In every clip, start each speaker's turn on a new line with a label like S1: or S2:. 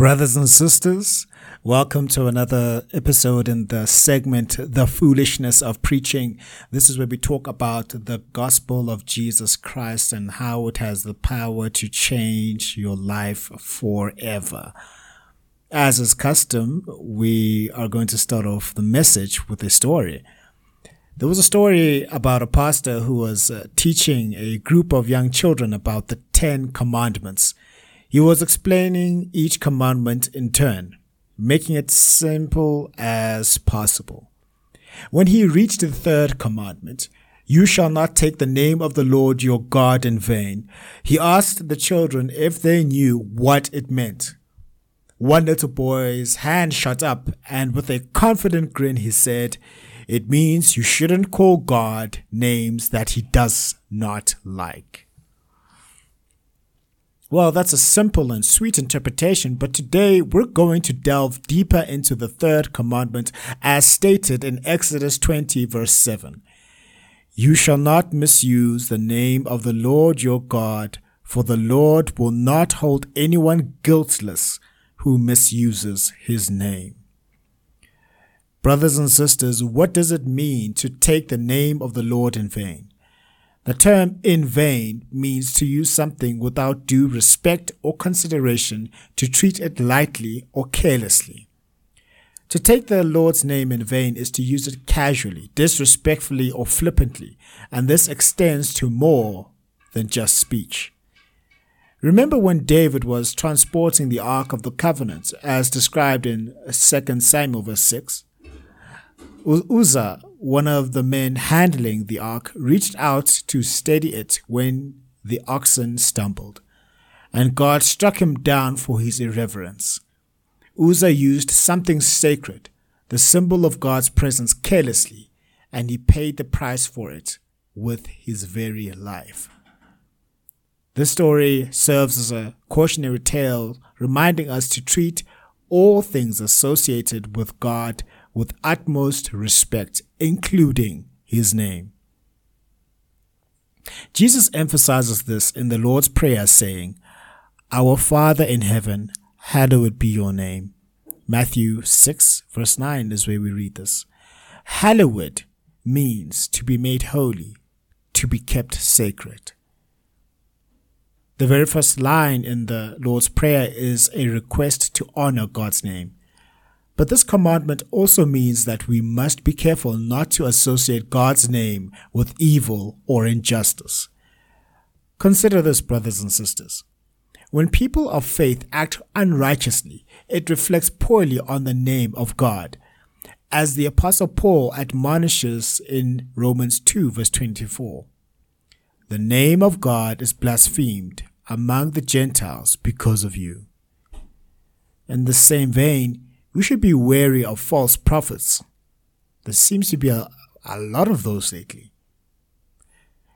S1: Brothers and sisters, welcome to another episode in the segment, The Foolishness of Preaching. This is where we talk about the gospel of Jesus Christ and how it has the power to change your life forever. As is custom, we are going to start off the message with a story. There was a story about a pastor who was uh, teaching a group of young children about the Ten Commandments. He was explaining each commandment in turn, making it simple as possible. When he reached the third commandment, you shall not take the name of the Lord your God in vain. He asked the children if they knew what it meant. One little boy's hand shot up, and with a confident grin, he said, It means you shouldn't call God names that he does not like. Well, that's a simple and sweet interpretation, but today we're going to delve deeper into the third commandment as stated in Exodus 20 verse 7. You shall not misuse the name of the Lord your God, for the Lord will not hold anyone guiltless who misuses his name. Brothers and sisters, what does it mean to take the name of the Lord in vain? The term in vain means to use something without due respect or consideration, to treat it lightly or carelessly. To take the Lord's name in vain is to use it casually, disrespectfully, or flippantly, and this extends to more than just speech. Remember when David was transporting the Ark of the Covenant, as described in 2 Samuel verse 6? Uzzah one of the men handling the ark reached out to steady it when the oxen stumbled, and God struck him down for his irreverence. Uzzah used something sacred, the symbol of God's presence, carelessly, and he paid the price for it with his very life. This story serves as a cautionary tale reminding us to treat all things associated with God with utmost respect, including his name. Jesus emphasizes this in the Lord's Prayer, saying, Our Father in heaven, hallowed be your name. Matthew 6, verse 9 is where we read this. Hallowed means to be made holy, to be kept sacred. The very first line in the Lord's Prayer is a request to honor God's name. But this commandment also means that we must be careful not to associate God's name with evil or injustice. Consider this, brothers and sisters. When people of faith act unrighteously, it reflects poorly on the name of God. As the apostle Paul admonishes in Romans 2 verse 24. The name of God is blasphemed among the Gentiles because of you. In the same vein, we should be wary of false prophets. There seems to be a, a lot of those lately.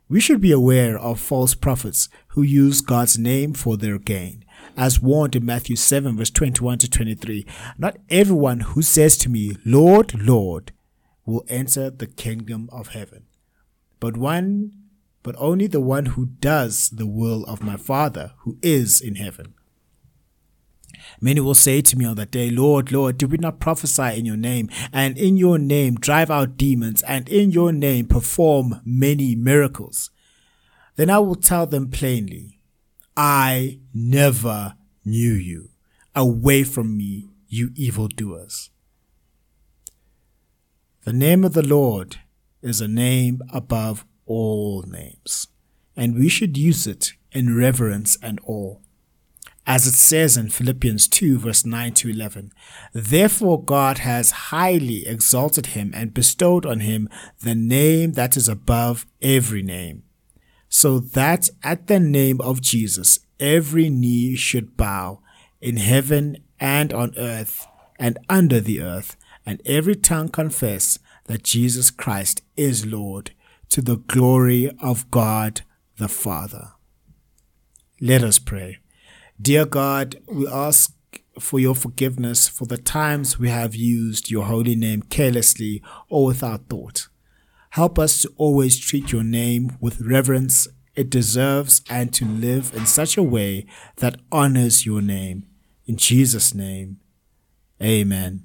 S1: We should be aware of false prophets who use God's name for their gain. As warned in Matthew 7 verse 21 to 23, not everyone who says to me, Lord, Lord, will enter the kingdom of heaven, but one, but only the one who does the will of my Father who is in heaven. Many will say to me on that day, Lord, Lord, did we not prophesy in your name, and in your name drive out demons, and in your name perform many miracles? Then I will tell them plainly, I never knew you. Away from me, you evildoers. The name of the Lord is a name above all names, and we should use it in reverence and awe. As it says in Philippians 2 verse 9 to 11, Therefore God has highly exalted him and bestowed on him the name that is above every name, so that at the name of Jesus every knee should bow in heaven and on earth and under the earth, and every tongue confess that Jesus Christ is Lord to the glory of God the Father. Let us pray. Dear God, we ask for your forgiveness for the times we have used your holy name carelessly or without thought. Help us to always treat your name with reverence it deserves and to live in such a way that honors your name. In Jesus' name, amen.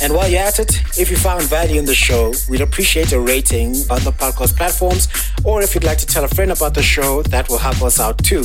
S2: And while you're at it, if you found value in the show, we'd appreciate a rating on the podcast platforms. Or if you'd like to tell a friend about the show, that will help us out too.